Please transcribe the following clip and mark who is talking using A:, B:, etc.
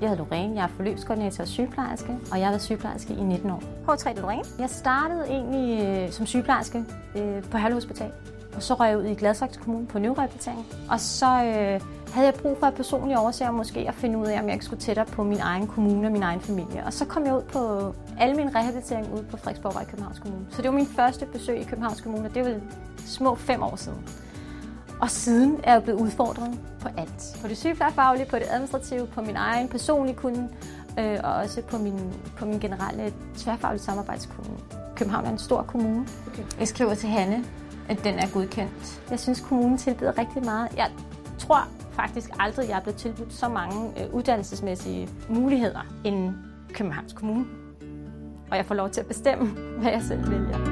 A: Jeg hedder Lorraine, jeg er forløbskoordinator og sygeplejerske, og jeg har været sygeplejerske i 19 år.
B: H3 Lorraine.
A: Jeg startede egentlig øh, som sygeplejerske øh, på Herlev Hospital, og så røg jeg ud i Gladsaxe Kommune på neurorehabilitering. Og så øh, havde jeg brug for at personlige årsager måske at finde ud af, om jeg ikke skulle tættere på min egen kommune og min egen familie. Og så kom jeg ud på alle min rehabilitering ude på Frederiksborg i Københavns Kommune. Så det var min første besøg i Københavns Kommune, og det var små fem år siden. Og siden er jeg blevet udfordret på alt. På det sygeplejefaglige, på det administrative, på min egen personlige kunde, øh, og også på min, på min generelle tværfaglige samarbejdskunde. København er en stor kommune. Okay. Jeg skriver til Hanne, at den er godkendt. Jeg synes, kommunen tilbyder rigtig meget. Jeg tror faktisk aldrig, jeg er blevet tilbudt så mange øh, uddannelsesmæssige muligheder end Københavns Kommune. Og jeg får lov til at bestemme, hvad jeg selv vælger.